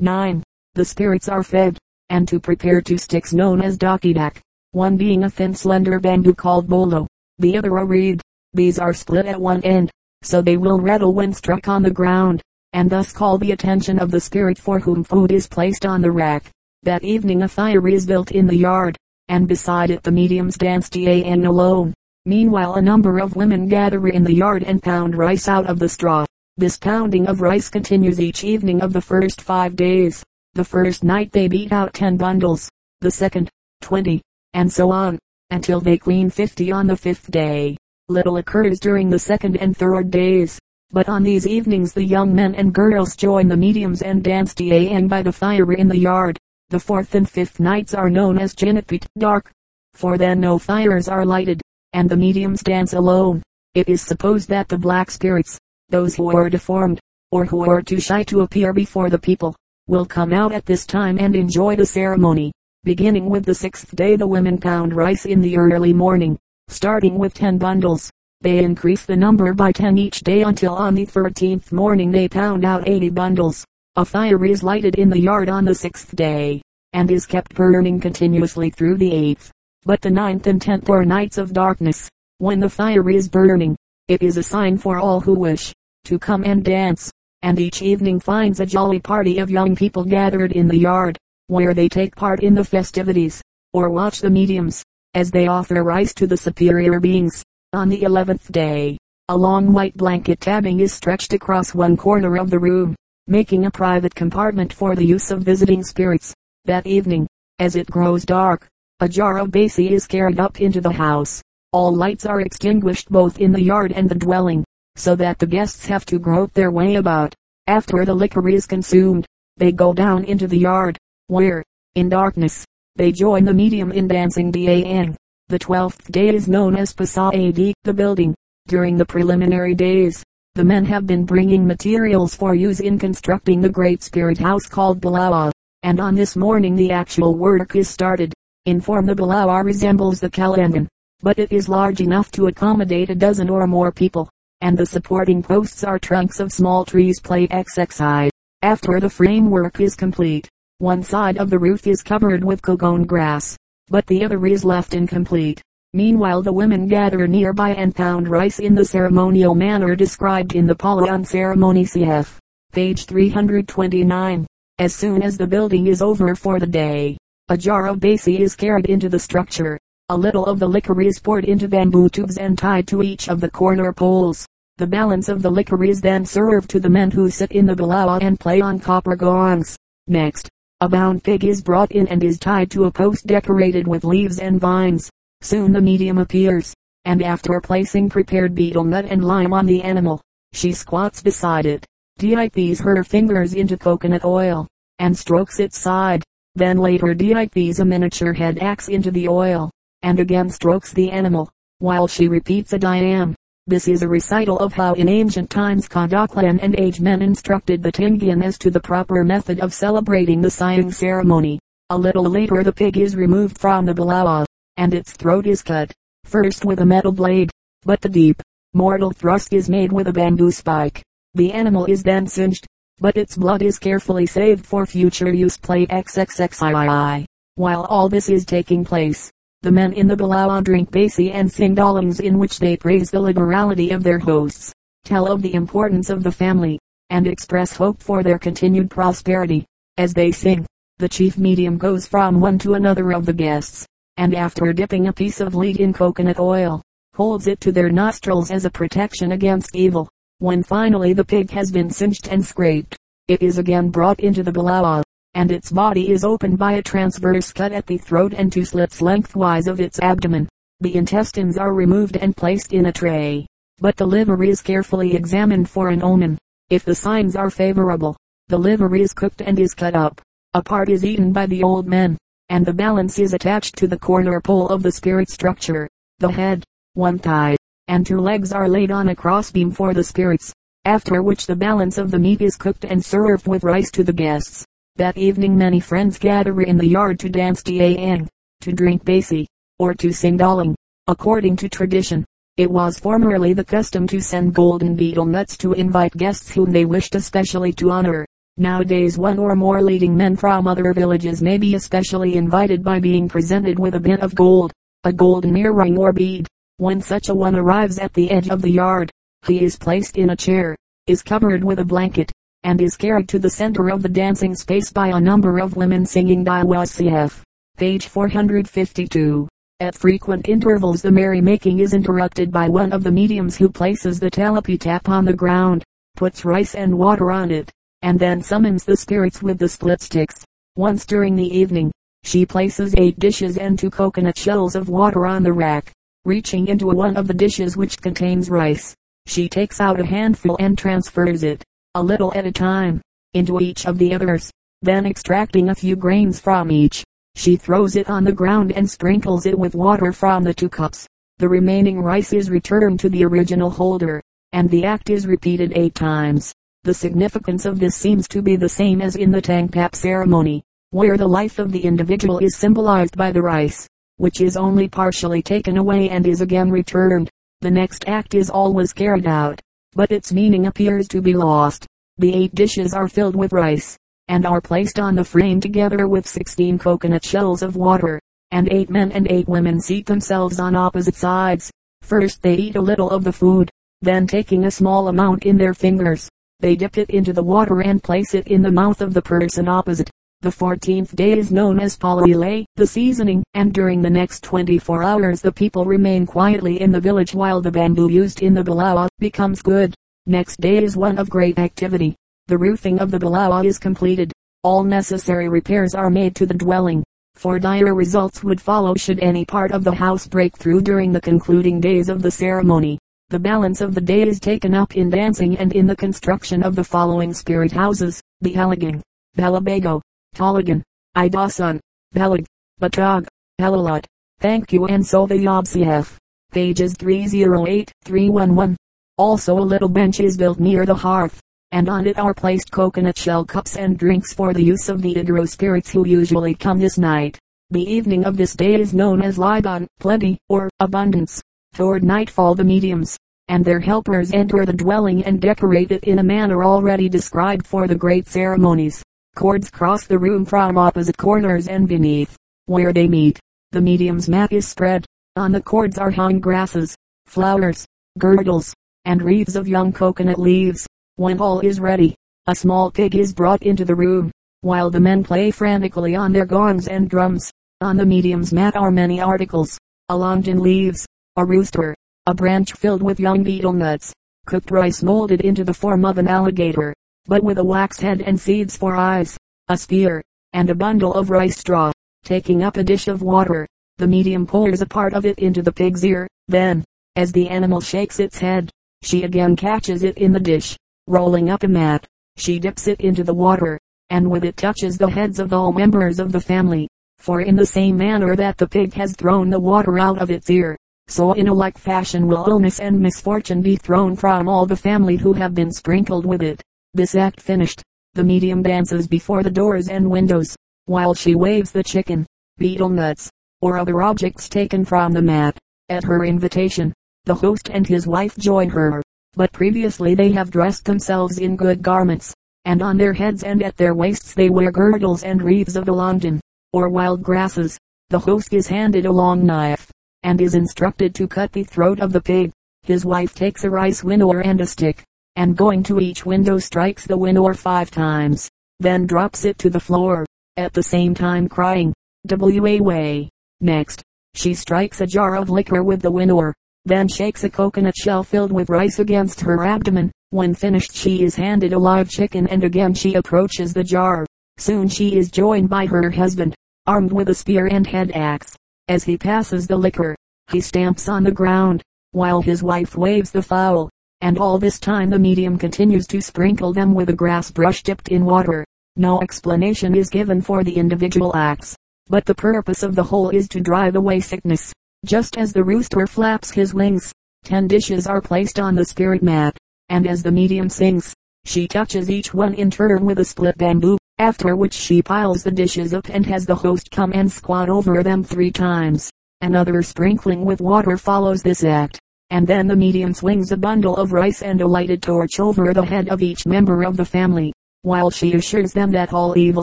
9. The spirits are fed, and to prepare two sticks known as dakidak, one being a thin slender bamboo called bolo, the other a reed. These are split at one end, so they will rattle when struck on the ground, and thus call the attention of the spirit for whom food is placed on the rack. That evening a fire is built in the yard, and beside it the mediums dance Tan alone. Meanwhile a number of women gather in the yard and pound rice out of the straw. This pounding of rice continues each evening of the first five days. The first night they beat out ten bundles, the second, twenty, and so on, until they clean fifty on the fifth day. Little occurs during the second and third days, but on these evenings the young men and girls join the mediums and dance Tan by the fire in the yard. The fourth and fifth nights are known as Jinapit, dark, for then no fires are lighted, and the mediums dance alone. It is supposed that the black spirits, those who are deformed, or who are too shy to appear before the people, will come out at this time and enjoy the ceremony. Beginning with the sixth day the women pound rice in the early morning, starting with ten bundles. They increase the number by ten each day until on the thirteenth morning they pound out eighty bundles. A fire is lighted in the yard on the sixth day, and is kept burning continuously through the eighth. But the ninth and tenth are nights of darkness. When the fire is burning, it is a sign for all who wish to come and dance, and each evening finds a jolly party of young people gathered in the yard, where they take part in the festivities, or watch the mediums, as they offer rice to the superior beings. On the eleventh day, a long white blanket tabbing is stretched across one corner of the room making a private compartment for the use of visiting spirits. That evening, as it grows dark, a jar of basi is carried up into the house. All lights are extinguished both in the yard and the dwelling, so that the guests have to grope their way about. After the liquor is consumed, they go down into the yard, where, in darkness, they join the medium in dancing Tan. The twelfth day is known as Pasad, the building. During the preliminary days, the men have been bringing materials for use in constructing the great spirit house called Balawa, and on this morning the actual work is started. In form the Balawa resembles the Kalangan, but it is large enough to accommodate a dozen or more people, and the supporting posts are trunks of small trees plate XXI. After the framework is complete, one side of the roof is covered with cogon grass, but the other is left incomplete. Meanwhile the women gather nearby and pound rice in the ceremonial manner described in the Palayan ceremony cf. page 329. As soon as the building is over for the day, a jar of basi is carried into the structure. A little of the liquor is poured into bamboo tubes and tied to each of the corner poles. The balance of the liquor is then served to the men who sit in the balawa and play on copper gongs. Next, a bound pig is brought in and is tied to a post decorated with leaves and vines. Soon the medium appears, and after placing prepared betel nut and lime on the animal, she squats beside it, dips her fingers into coconut oil, and strokes its side. Then later dips a miniature head axe into the oil, and again strokes the animal, while she repeats a diam. This is a recital of how in ancient times Kadaklan and Agemem instructed the Tinguian as to the proper method of celebrating the Sayang ceremony. A little later the pig is removed from the balawa, and its throat is cut, first with a metal blade, but the deep, mortal thrust is made with a bamboo spike. The animal is then singed, but its blood is carefully saved for future use. Plate XXXII. While all this is taking place, the men in the Balawa drink basi and sing dalings in which they praise the liberality of their hosts, tell of the importance of the family, and express hope for their continued prosperity. As they sing, the chief medium goes from one to another of the guests, and after dipping a piece of lead in coconut oil, holds it to their nostrils as a protection against evil. When finally the pig has been singed and scraped, it is again brought into the balawa, and its body is opened by a transverse cut at the throat and two slits lengthwise of its abdomen. The intestines are removed and placed in a tray, but the liver is carefully examined for an omen. If the signs are favorable, the liver is cooked and is cut up. A part is eaten by the old men, and the balance is attached to the corner pole of the spirit structure. The head, one thigh, and two legs are laid on a crossbeam for the spirits, after which the balance of the meat is cooked and served with rice to the guests. That evening many friends gather in the yard to dance Tan, to drink basi, or to sing daling. According to tradition, it was formerly the custom to send golden betel nuts to invite guests whom they wished especially to honor. Nowadays one or more leading men from other villages may be especially invited by being presented with a bit of gold, a golden earring or bead. When such a one arrives at the edge of the yard, he is placed in a chair, is covered with a blanket, and is carried to the center of the dancing space by a number of women singing Diwasif. Page 452. At frequent intervals the merrymaking is interrupted by one of the mediums who places the talipitap on the ground, puts rice and water on it, and then summons the spirits with the split sticks. Once during the evening, she places eight dishes and two coconut shells of water on the rack. Reaching into one of the dishes which contains rice, she takes out a handful and transfers it, a little at a time, into each of the others. Then extracting a few grains from each, she throws it on the ground and sprinkles it with water from the two cups. The remaining rice is returned to the original holder, and the act is repeated eight times. The significance of this seems to be the same as in the Tangpap ceremony, where the life of the individual is symbolized by the rice, which is only partially taken away and is again returned. The next act is always carried out, but its meaning appears to be lost. The eight dishes are filled with rice, and are placed on the frame together with 16 coconut shells of water, and eight men and eight women seat themselves on opposite sides. First they eat a little of the food, then taking a small amount in their fingers, they dip it into the water and place it in the mouth of the person opposite. The 14th day is known as Palile, the seasoning, and during the next 24 hours the people remain quietly in the village while the bamboo used in the balawa becomes good. Next day is one of great activity. The roofing of the balawa is completed. All necessary repairs are made to the dwelling, for dire results would follow should any part of the house break through during the concluding days of the ceremony. The balance of the day is taken up in dancing and in the construction of the following spirit houses, the Halagang, Balabago, Taligan, Idasan, Balag, Batag, Halalat. Thank you and so the Yobcf. Pages 308-311. Also a little bench is built near the hearth and on it are placed coconut shell cups and drinks for the use of the Igro spirits who usually come this night. The evening of this day is known as Liban, plenty, or abundance. Toward nightfall the mediums, and their helpers enter the dwelling and decorate it in a manner already described for the great ceremonies. Cords cross the room from opposite corners and beneath, where they meet, the medium's mat is spread. On the cords are hung grasses, flowers, girdles, and wreaths of young coconut leaves. When all is ready, a small pig is brought into the room, while the men play frantically on their gongs and drums. On the medium's mat are many articles, a longan leaves, a rooster, a branch filled with young betel nuts, cooked rice molded into the form of an alligator, but with a wax head and seeds for eyes, a spear, and a bundle of rice straw. Taking up a dish of water, the medium pours a part of it into the pig's ear, then, as the animal shakes its head, she again catches it in the dish rolling up a mat. She dips it into the water, and with it touches the heads of all members of the family. For in the same manner that the pig has thrown the water out of its ear, so in a like fashion will illness and misfortune be thrown from all the family who have been sprinkled with it. This act finished, the medium dances before the doors and windows, while she waves the chicken, betel nuts, or other objects taken from the mat. At her invitation, the host and his wife join her but previously they have dressed themselves in good garments, and on their heads and at their waists they wear girdles and wreaths of London, or wild grasses. The host is handed a long knife, and is instructed to cut the throat of the pig. His wife takes a rice winnower and a stick, and going to each window strikes the winnower five times, then drops it to the floor, at the same time crying, W.A. way. Next, she strikes a jar of liquor with the winnower, then shakes a coconut shell filled with rice against her abdomen. When finished she is handed a live chicken and again she approaches the jar. Soon she is joined by her husband, armed with a spear and head axe. As he passes the liquor, he stamps on the ground, while his wife waves the fowl. And all this time the medium continues to sprinkle them with a grass brush dipped in water. No explanation is given for the individual acts, but the purpose of the whole is to drive away sickness. Just as the rooster flaps his wings, ten dishes are placed on the spirit mat, and as the medium sings, she touches each one in turn with a split bamboo, after which she piles the dishes up and has the host come and squat over them three times. Another sprinkling with water follows this act, and then the medium swings a bundle of rice and a lighted torch over the head of each member of the family. While she assures them that all evil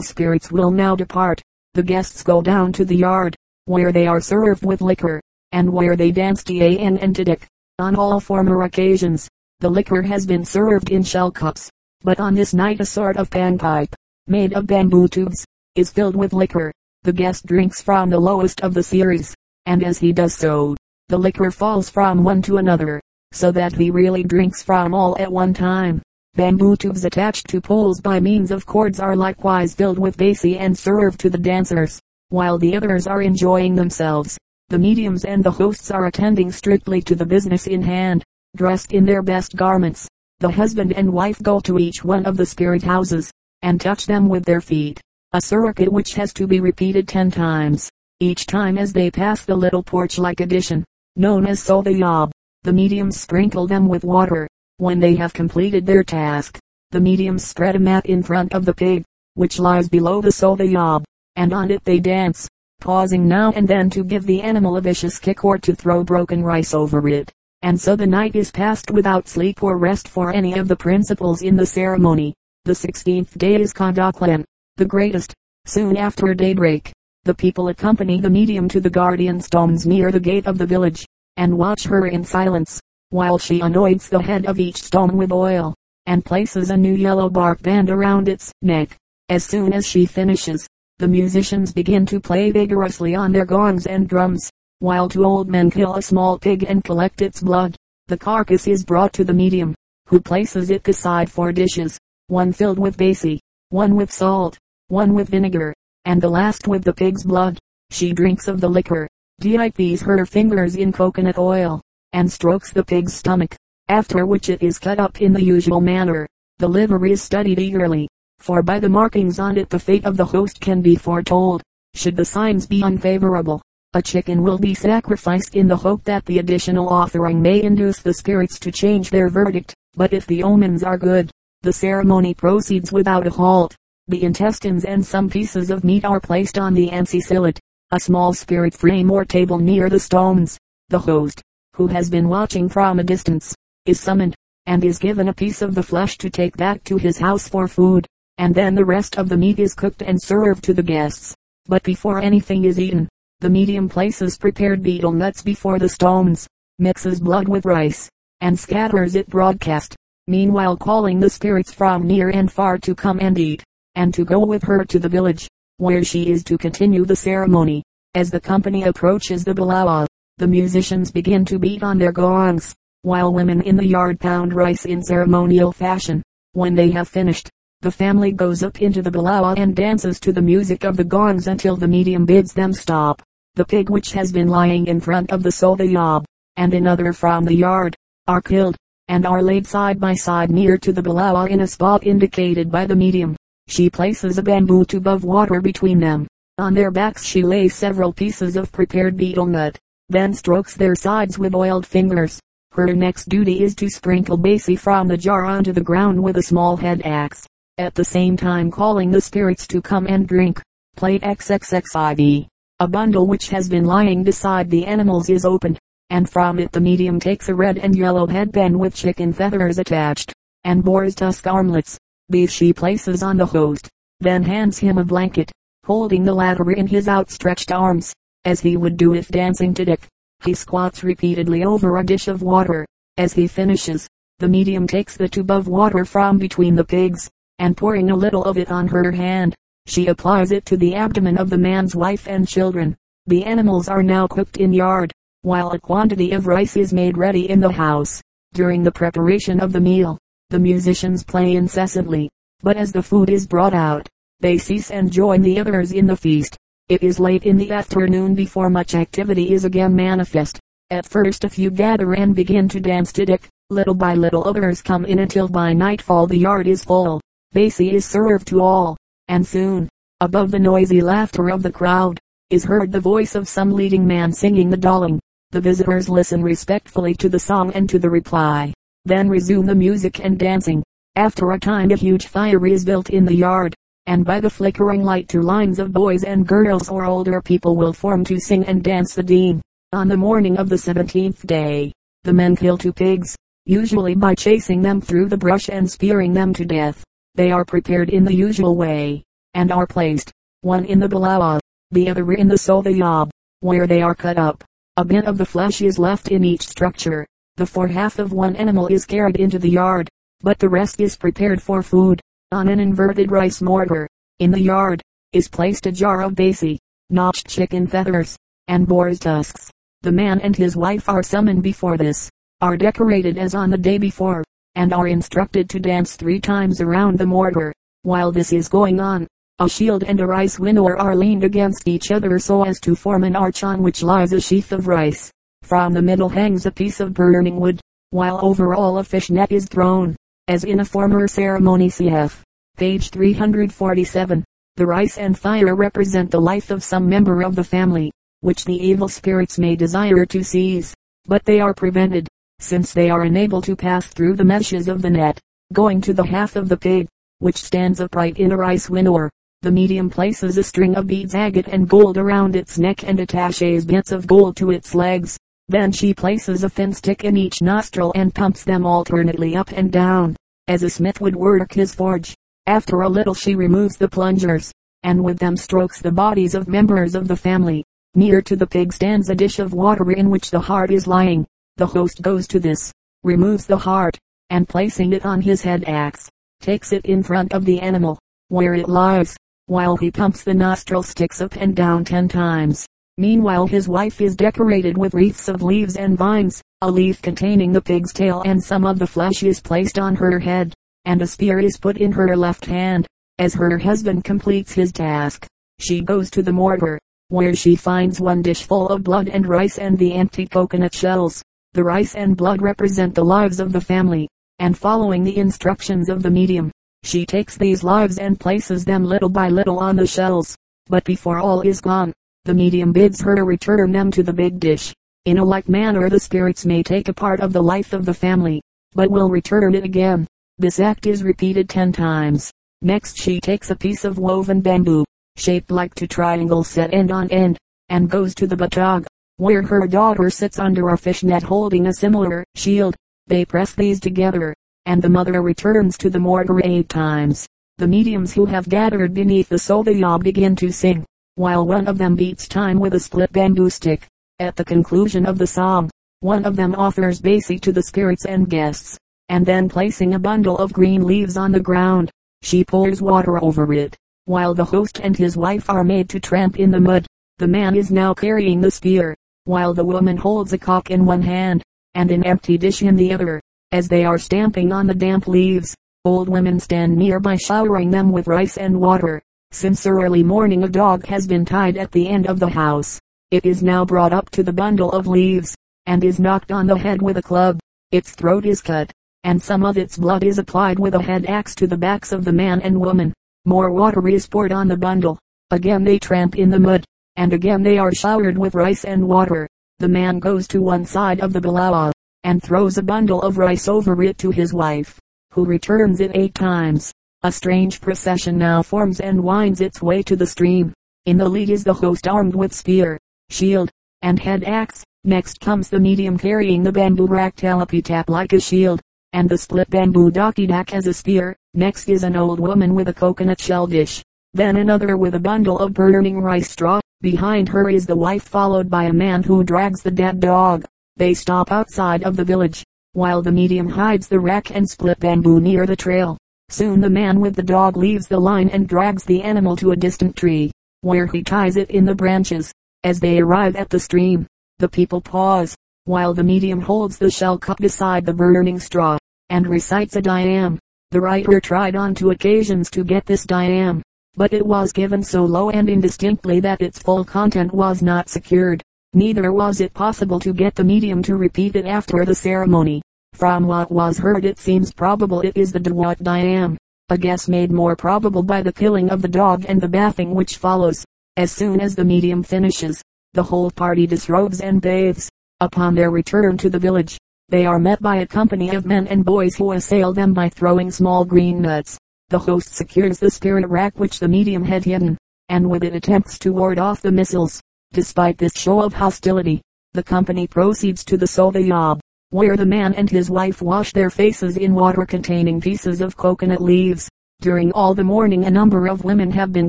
spirits will now depart, the guests go down to the yard, where they are served with liquor, and where they dance Dian and Tadek. On all former occasions, the liquor has been served in shell cups, but on this night a sort of panpipe, made of bamboo tubes, is filled with liquor. The guest drinks from the lowest of the series, and as he does so, the liquor falls from one to another, so that he really drinks from all at one time. Bamboo tubes attached to poles by means of cords are likewise filled with basi and served to the dancers, while the others are enjoying themselves. The mediums and the hosts are attending strictly to the business in hand, dressed in their best garments. The husband and wife go to each one of the spirit houses, and touch them with their feet. A circuit which has to be repeated ten times, each time as they pass the little porch-like addition, known as Sothayab. The mediums sprinkle them with water, when they have completed their task, the mediums spread a mat in front of the pig, which lies below the sothayab, and on it they dance, pausing now and then to give the animal a vicious kick or to throw broken rice over it. And so the night is passed without sleep or rest for any of the principals in the ceremony. The sixteenth day is Kadaklan, the greatest. Soon after daybreak, the people accompany the medium to the guardian stones near the gate of the village, and watch her in silence while she anoints the head of each stone with oil, and places a new yellow bark band around its neck. As soon as she finishes, the musicians begin to play vigorously on their gongs and drums, while two old men kill a small pig and collect its blood. The carcass is brought to the medium, who places it beside four dishes, one filled with basi, one with salt, one with vinegar, and the last with the pig's blood. She drinks of the liquor, dips her fingers in coconut oil, and strokes the pig's stomach, after which it is cut up in the usual manner. The liver is studied eagerly, for by the markings on it the fate of the host can be foretold. Should the signs be unfavorable, a chicken will be sacrificed in the hope that the additional offering may induce the spirits to change their verdict. But if the omens are good, the ceremony proceeds without a halt. The intestines and some pieces of meat are placed on the ancisillet, a small spirit frame or table near the stones. The host, who has been watching from a distance, is summoned, and is given a piece of the flesh to take back to his house for food, and then the rest of the meat is cooked and served to the guests. But before anything is eaten, the medium places prepared betel nuts before the stones, mixes blood with rice, and scatters it broadcast, meanwhile calling the spirits from near and far to come and eat, and to go with her to the village, where she is to continue the ceremony. As the company approaches the Balawa, the musicians begin to beat on their gongs, while women in the yard pound rice in ceremonial fashion. When they have finished, the family goes up into the balawa and dances to the music of the gongs until the medium bids them stop. The pig which has been lying in front of the sothayab, and another from the yard, are killed, and are laid side by side near to the balawa in a spot indicated by the medium. She places a bamboo tube of water between them. On their backs she lays several pieces of prepared betel nut, then strokes their sides with oiled fingers. Her next duty is to sprinkle basi from the jar onto the ground with a small head axe, at the same time calling the spirits to come and drink. Plate XXXIV. A bundle which has been lying beside the animals is opened, and from it the medium takes a red and yellow headband with chicken feathers attached, and boar's tusk armlets. These she places on the host, then hands him a blanket, holding the latter in his outstretched arms as he would do if dancing to Dick. He squats repeatedly over a dish of water. As he finishes, the medium takes the tube of water from between the pigs, and pouring a little of it on her hand, she applies it to the abdomen of the man's wife and children. The animals are now cooked in yard, while a quantity of rice is made ready in the house. During the preparation of the meal, the musicians play incessantly, but as the food is brought out, they cease and join the others in the feast. It is late in the afternoon before much activity is again manifest. At first a few gather and begin to dance to Dick. Little by little others come in until by nightfall the yard is full. Basi is served to all. And soon, above the noisy laughter of the crowd, is heard the voice of some leading man singing the Daling. The visitors listen respectfully to the song and to the reply. Then resume the music and dancing. After a time a huge fire is built in the yard and by the flickering light two lines of boys and girls or older people will form to sing and dance the deen. On the morning of the seventeenth day, the men kill two pigs, usually by chasing them through the brush and spearing them to death. They are prepared in the usual way, and are placed, one in the balawa, the other in the sobayab, where they are cut up. A bit of the flesh is left in each structure. The fore half of one animal is carried into the yard, but the rest is prepared for food. On an inverted rice mortar, in the yard, is placed a jar of basi, notched chicken feathers, and boar's tusks. The man and his wife are summoned before this, are decorated as on the day before, and are instructed to dance three times around the mortar. While this is going on, a shield and a rice winnower are leaned against each other so as to form an arch on which lies a sheath of rice. From the middle hangs a piece of burning wood, while over all a fish net is thrown, as in a former ceremony cf. Page 347. The rice and fire represent the life of some member of the family, which the evil spirits may desire to seize, but they are prevented, since they are unable to pass through the meshes of the net, going to the half of the pig, which stands upright in a rice winnower. The medium places a string of beads agate and gold around its neck and attaches bits of gold to its legs. Then she places a thin stick in each nostril and pumps them alternately up and down, as a smith would work his forge. After a little she removes the plungers, and with them strokes the bodies of members of the family. Near to the pig stands a dish of water in which the heart is lying. The host goes to this, removes the heart, and placing it on his head axe, takes it in front of the animal, where it lies while he pumps the nostril sticks up and down ten times. Meanwhile his wife is decorated with wreaths of leaves and vines. A leaf containing the pig's tail and some of the flesh is placed on her head, and a spear is put in her left hand. As her husband completes his task, she goes to the mortar, where she finds one dish full of blood and rice and the empty coconut shells. The rice and blood represent the lives of the family, and following the instructions of the medium, she takes these lives and places them little by little on the shells. But before all is gone, the medium bids her to return them to the big dish. In a like manner the spirits may take a part of the life of the family, but will return it again. This act is repeated ten times. Next she takes a piece of woven bamboo, shaped like two triangles set end on end, and goes to the batog, where her daughter sits under a fishnet holding a similar shield. They press these together, and the mother returns to the mortar eight times. The mediums who have gathered beneath the sobayab begin to sing, while one of them beats time with a split bamboo stick. At the conclusion of the song, one of them offers basi to the spirits and guests, and then placing a bundle of green leaves on the ground, she pours water over it, while the host and his wife are made to tramp in the mud. The man is now carrying the spear, while the woman holds a cock in one hand, and an empty dish in the other. As they are stamping on the damp leaves, old women stand nearby showering them with rice and water. Since early morning a dog has been tied at the end of the house. It is now brought up to the bundle of leaves, and is knocked on the head with a club. Its throat is cut, and some of its blood is applied with a head axe to the backs of the man and woman. More water is poured on the bundle. Again they tramp in the mud, and again they are showered with rice and water. The man goes to one side of the balawa, and throws a bundle of rice over it to his wife, who returns it eight times. A strange procession now forms and winds its way to the stream. In the lead is the host armed with spear, shield, and head axe. Next comes the medium carrying the bamboo rack talapi tap like a shield, and the split bamboo dakidak as a spear. Next is an old woman with a coconut shell dish. Then another with a bundle of burning rice straw. Behind her is the wife followed by a man who drags the dead dog. They stop outside of the village, while the medium hides the rack and split bamboo near the trail. Soon the man with the dog leaves the line and drags the animal to a distant tree, where he ties it in the branches. As they arrive at the stream, the people pause, while the medium holds the shell cup beside the burning straw, and recites a diam. The writer tried on two occasions to get this diam, but it was given so low and indistinctly that its full content was not secured. Neither was it possible to get the medium to repeat it after the ceremony. From what was heard it seems probable it is the Dawat Diam, a guess made more probable by the killing of the dog and the bathing which follows. As soon as the medium finishes, the whole party disrobes and bathes. Upon their return to the village, they are met by a company of men and boys who assail them by throwing small green nuts. The host secures the spirit rack which the medium had hidden, and with it attempts to ward off the missiles. Despite this show of hostility, the company proceeds to the Sobayab, where the man and his wife wash their faces in water containing pieces of coconut leaves. During all the morning a number of women have been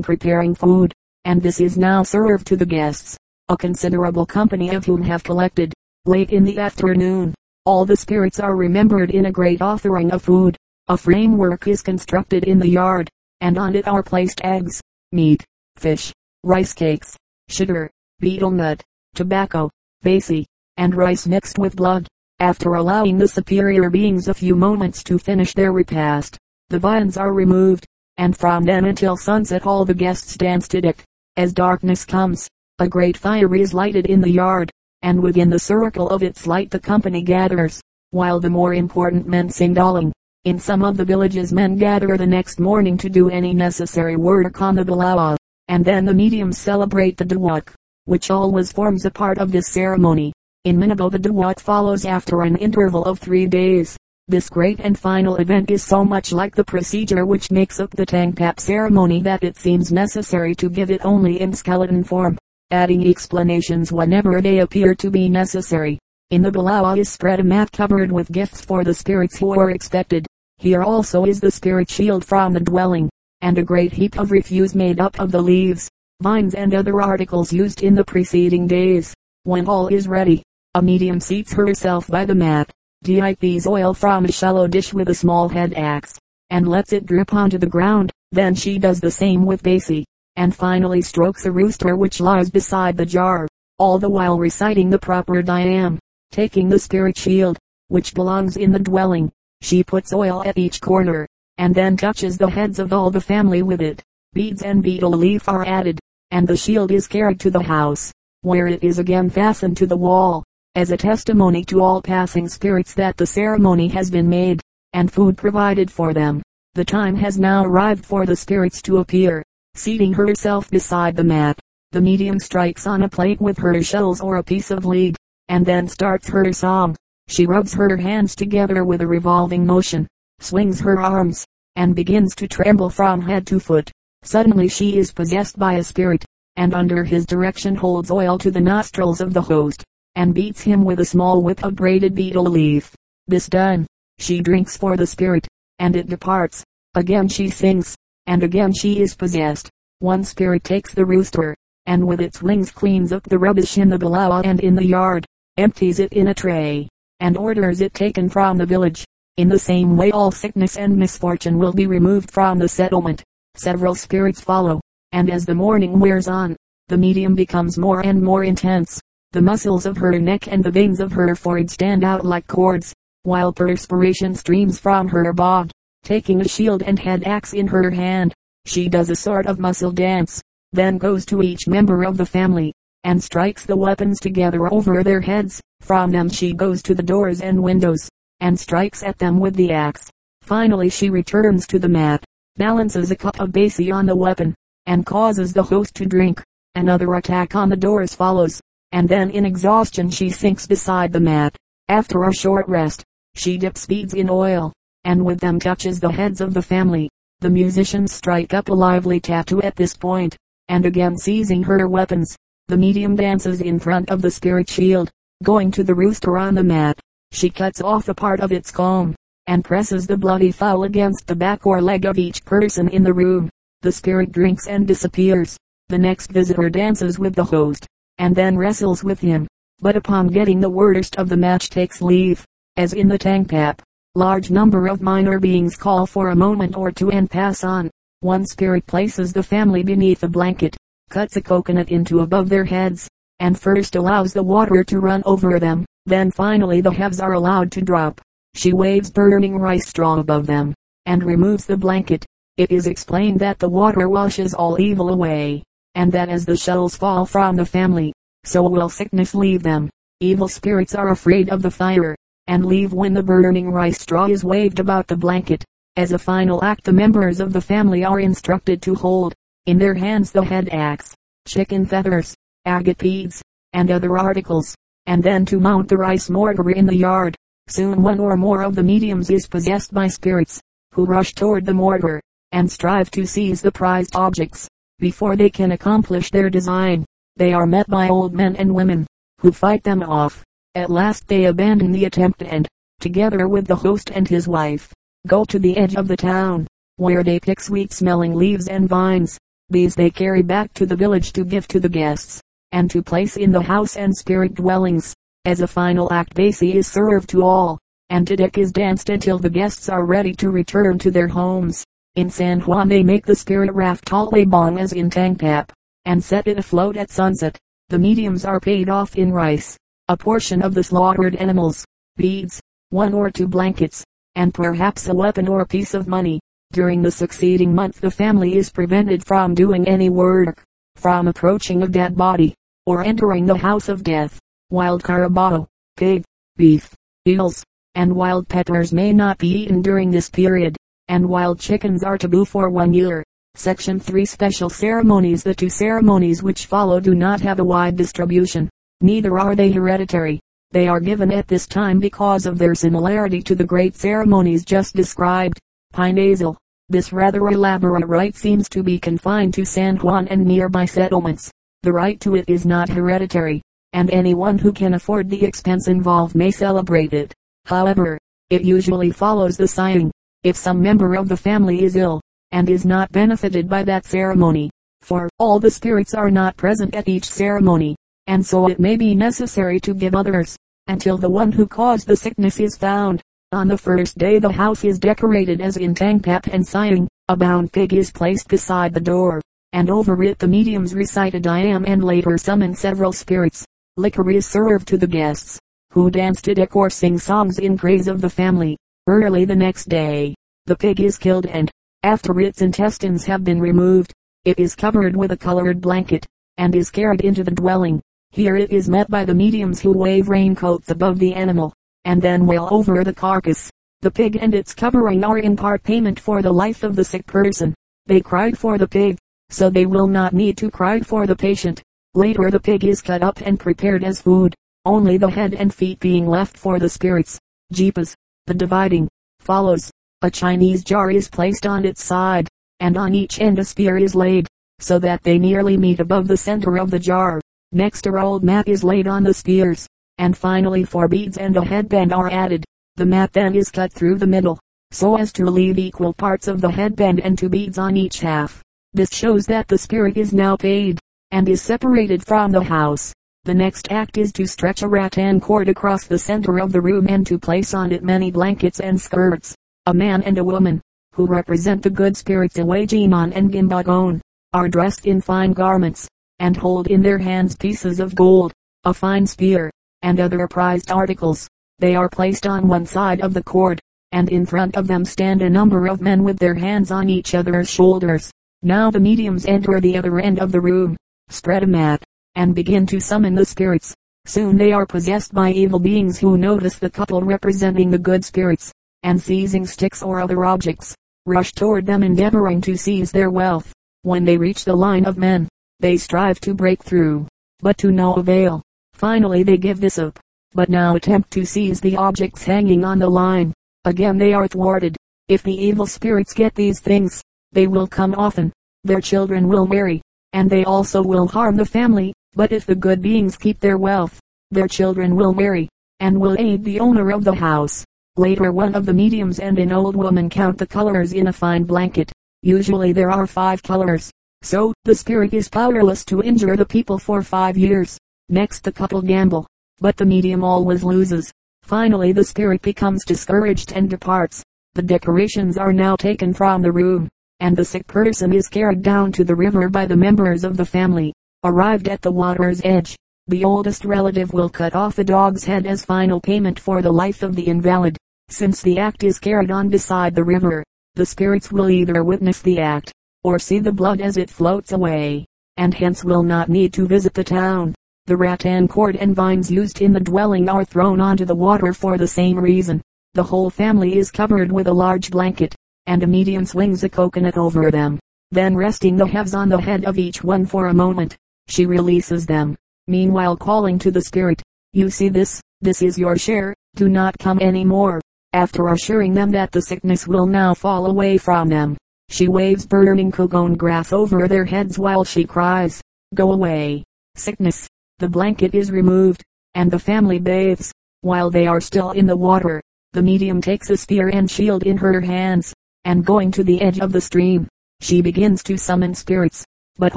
preparing food, and this is now served to the guests, a considerable company of whom have collected. Late in the afternoon, all the spirits are remembered in a great offering of food. A framework is constructed in the yard, and on it are placed eggs, meat, fish, rice cakes, sugar, betel nut, tobacco, basi, and rice mixed with blood. After allowing the superior beings a few moments to finish their repast, the viands are removed, and from then until sunset all the guests dance to dick. As darkness comes, a great fire is lighted in the yard, and within the circle of its light the company gathers, while the more important men sing dawling. In some of the villages men gather the next morning to do any necessary work on the Balawa, and then the mediums celebrate the Dawak, which always forms a part of this ceremony. In Manabo the Dawak follows after an interval of three days. This great and final event is so much like the procedure which makes up the Tangpap ceremony that it seems necessary to give it only in skeleton form, adding explanations whenever they appear to be necessary. In the Balawa is spread a mat covered with gifts for the spirits who are expected. Here also is the spirit shield from the dwelling, and a great heap of refuse made up of the leaves, vines and other articles used in the preceding days. When all is ready, a medium seats herself by the mat, diapes oil from a shallow dish with a small head axe, and lets it drip onto the ground. Then she does the same with basi, and finally strokes a rooster which lies beside the jar, all the while reciting the proper diam. Taking the spirit shield, which belongs in the dwelling, she puts oil at each corner, and then touches the heads of all the family with it. Beads and betel leaf are added, and the shield is carried to the house, where it is again fastened to the wall, as a testimony to all passing spirits that the ceremony has been made, and food provided for them. The time has now arrived for the spirits to appear. Seating herself beside the mat, the medium strikes on a plate with her shells or a piece of lead, and then starts her song. She rubs her hands together with a revolving motion, swings her arms, and begins to tremble from head to foot. Suddenly she is possessed by a spirit, and under his direction holds oil to the nostrils of the host, and beats him with a small whip of braided betel leaf. This done, she drinks for the spirit, and it departs. Again she sings, and again she is possessed. One spirit takes the rooster, and with its wings cleans up the rubbish in the balawa and in the yard, empties it in a tray, and orders it taken from the village. In the same way all sickness and misfortune will be removed from the settlement. Several spirits follow, and as the morning wears on, the medium becomes more and more intense. The muscles of her neck and the veins of her forehead stand out like cords, while perspiration streams from her bod. Taking a shield and head axe in her hand, she does a sort of muscle dance, then goes to each member of the family, and strikes the weapons together over their heads. From them she goes to the doors and windows, and strikes at them with the axe. Finally she returns to the mat, balances a cup of basi on the weapon, and causes the host to drink. Another attack on the doors follows, and then in exhaustion she sinks beside the mat. After a short rest, she dips beads in oil, and with them touches the heads of the family. The musicians strike up a lively tattoo at this point, and again seizing her weapons, the medium dances in front of the spirit shield. Going to the rooster on the mat, she cuts off a part of its comb, and presses the bloody fowl against the back or leg of each person in the room. The spirit drinks and disappears. The next visitor dances with the host, and then wrestles with him, but upon getting the worst of the match takes leave, as in the Tangpap. Large number of minor beings call for a moment or two and pass on. One spirit places the family beneath a blanket, cuts a coconut into above their heads, and first allows the water to run over them, then finally the halves are allowed to drop. She waves burning rice straw above them, and removes the blanket. It is explained that the water washes all evil away, and that as the shells fall from the family, so will sickness leave them. Evil spirits are afraid of the fire, and leave when the burning rice straw is waved about the blanket. As a final act the members of the family are instructed to hold, in their hands the head axe, chicken feathers, agate beads, and other articles, and then to mount the rice mortar in the yard. Soon one or more of the mediums is possessed by spirits, who rush toward the mortar, and strive to seize the prized objects. Before they can accomplish their design, they are met by old men and women, who fight them off. At last they abandon the attempt and, together with the host and his wife, go to the edge of the town, where they pick sweet smelling leaves and vines. These they carry back to the village to give to the guests, and to place in the house and spirit dwellings. As a final act basi is served to all, and Tadek is danced until the guests are ready to return to their homes. In San Juan they make the spirit raft Talabong as in Tangpap, and set it afloat at sunset. The mediums are paid off in rice, a portion of the slaughtered animals, beads, one or two blankets, and perhaps a weapon or a piece of money. During the succeeding month the family is prevented from doing any work, from approaching a dead body, or entering the house of death. Wild carabao, pig, beef, eels, and wild peppers may not be eaten during this period and wild chickens are taboo for one year. Section 3 Special Ceremonies The two ceremonies which follow do not have a wide distribution. Neither are they hereditary. They are given at this time because of their similarity to the great ceremonies just described. Pinasal. This rather elaborate rite seems to be confined to San Juan and nearby settlements. The right to it is not hereditary, and anyone who can afford the expense involved may celebrate it. However, it usually follows the Sayang, if some member of the family is ill, and is not benefited by that ceremony. For all the spirits are not present at each ceremony, and so it may be necessary to give others, until the one who caused the sickness is found. On the first day the house is decorated as in Tangpap and Sayang. A bound pig is placed beside the door, and over it the mediums recite a diam and later summon several spirits. Liquor is served to the guests, who dance to deck or sing songs in praise of the family. Early the next day, the pig is killed and, after its intestines have been removed, it is covered with a colored blanket, and is carried into the dwelling. Here it is met by the mediums who wave raincoats above the animal, and then wail over the carcass. The pig and its covering are in part payment for the life of the sick person. They cried for the pig, so they will not need to cry for the patient. Later the pig is cut up and prepared as food, only the head and feet being left for the spirits. Jeepas, the dividing, follows. A Chinese jar is placed on its side, and on each end a spear is laid, so that they nearly meet above the center of the jar. Next a rolled mat is laid on the spears, and finally four beads and a headband are added. The mat then is cut through the middle, so as to leave equal parts of the headband and two beads on each half. This shows that the spirit is now paid, and is separated from the house. The next act is to stretch a rattan cord across the center of the room and to place on it many blankets and skirts. A man and a woman, who represent the good spirits Iwajiman and Gimbagon, are dressed in fine garments, and hold in their hands pieces of gold, a fine spear, and other prized articles. They are placed on one side of the cord, and in front of them stand a number of men with their hands on each other's shoulders. Now the mediums enter the other end of the room, spread a mat, and begin to summon the spirits. Soon they are possessed by evil beings who notice the couple representing the good spirits, and seizing sticks or other objects, rush toward them endeavoring to seize their wealth. When they reach the line of men, they strive to break through, but to no avail. Finally they give this up, but now attempt to seize the objects hanging on the line. Again they are thwarted. If the evil spirits get these things, they will come often. Their children will marry, and they also will harm the family. But if the good beings keep their wealth, their children will marry, and will aid the owner of the house. Later one of the mediums and an old woman count the colors in a fine blanket. Usually there are five colors. So, the spirit is powerless to injure the people for five years. Next the couple gamble, but the medium always loses. Finally the spirit becomes discouraged and departs. The decorations are now taken from the room, and the sick person is carried down to the river by the members of the family. Arrived at the water's edge, the oldest relative will cut off the dog's head as final payment for the life of the invalid. Since the act is carried on beside the river, the spirits will either witness the act, or see the blood as it floats away, and hence will not need to visit the town. The rattan cord and vines used in the dwelling are thrown onto the water for the same reason. The whole family is covered with a large blanket, and a medium swings a coconut over them. Then resting the halves on the head of each one for a moment, she releases them, meanwhile calling to the spirit, you see this, this is your share, do not come any more. After assuring them that the sickness will now fall away from them, she waves burning cogon grass over their heads while she cries, go away, sickness. The blanket is removed, and the family bathes. While they are still in the water, the medium takes a spear and shield in her hands, and going to the edge of the stream, she begins to summon spirits. But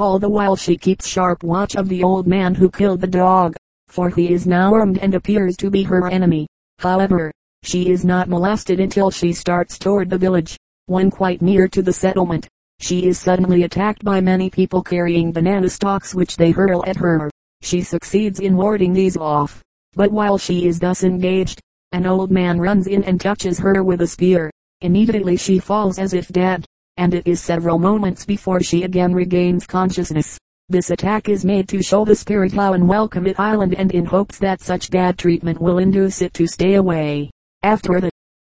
all the while she keeps sharp watch of the old man who killed the dog, for he is now armed and appears to be her enemy. However, she is not molested until she starts toward the village. When quite near to the settlement, she is suddenly attacked by many people carrying banana stalks which they hurl at her. She succeeds in warding these off. But while she is thus engaged, an old man runs in and touches her with a spear. Immediately she falls as if dead, and it is several moments before she again regains consciousness. This attack is made to show the spirit how unwelcome it island and in hopes that such bad treatment will induce it to stay away. After the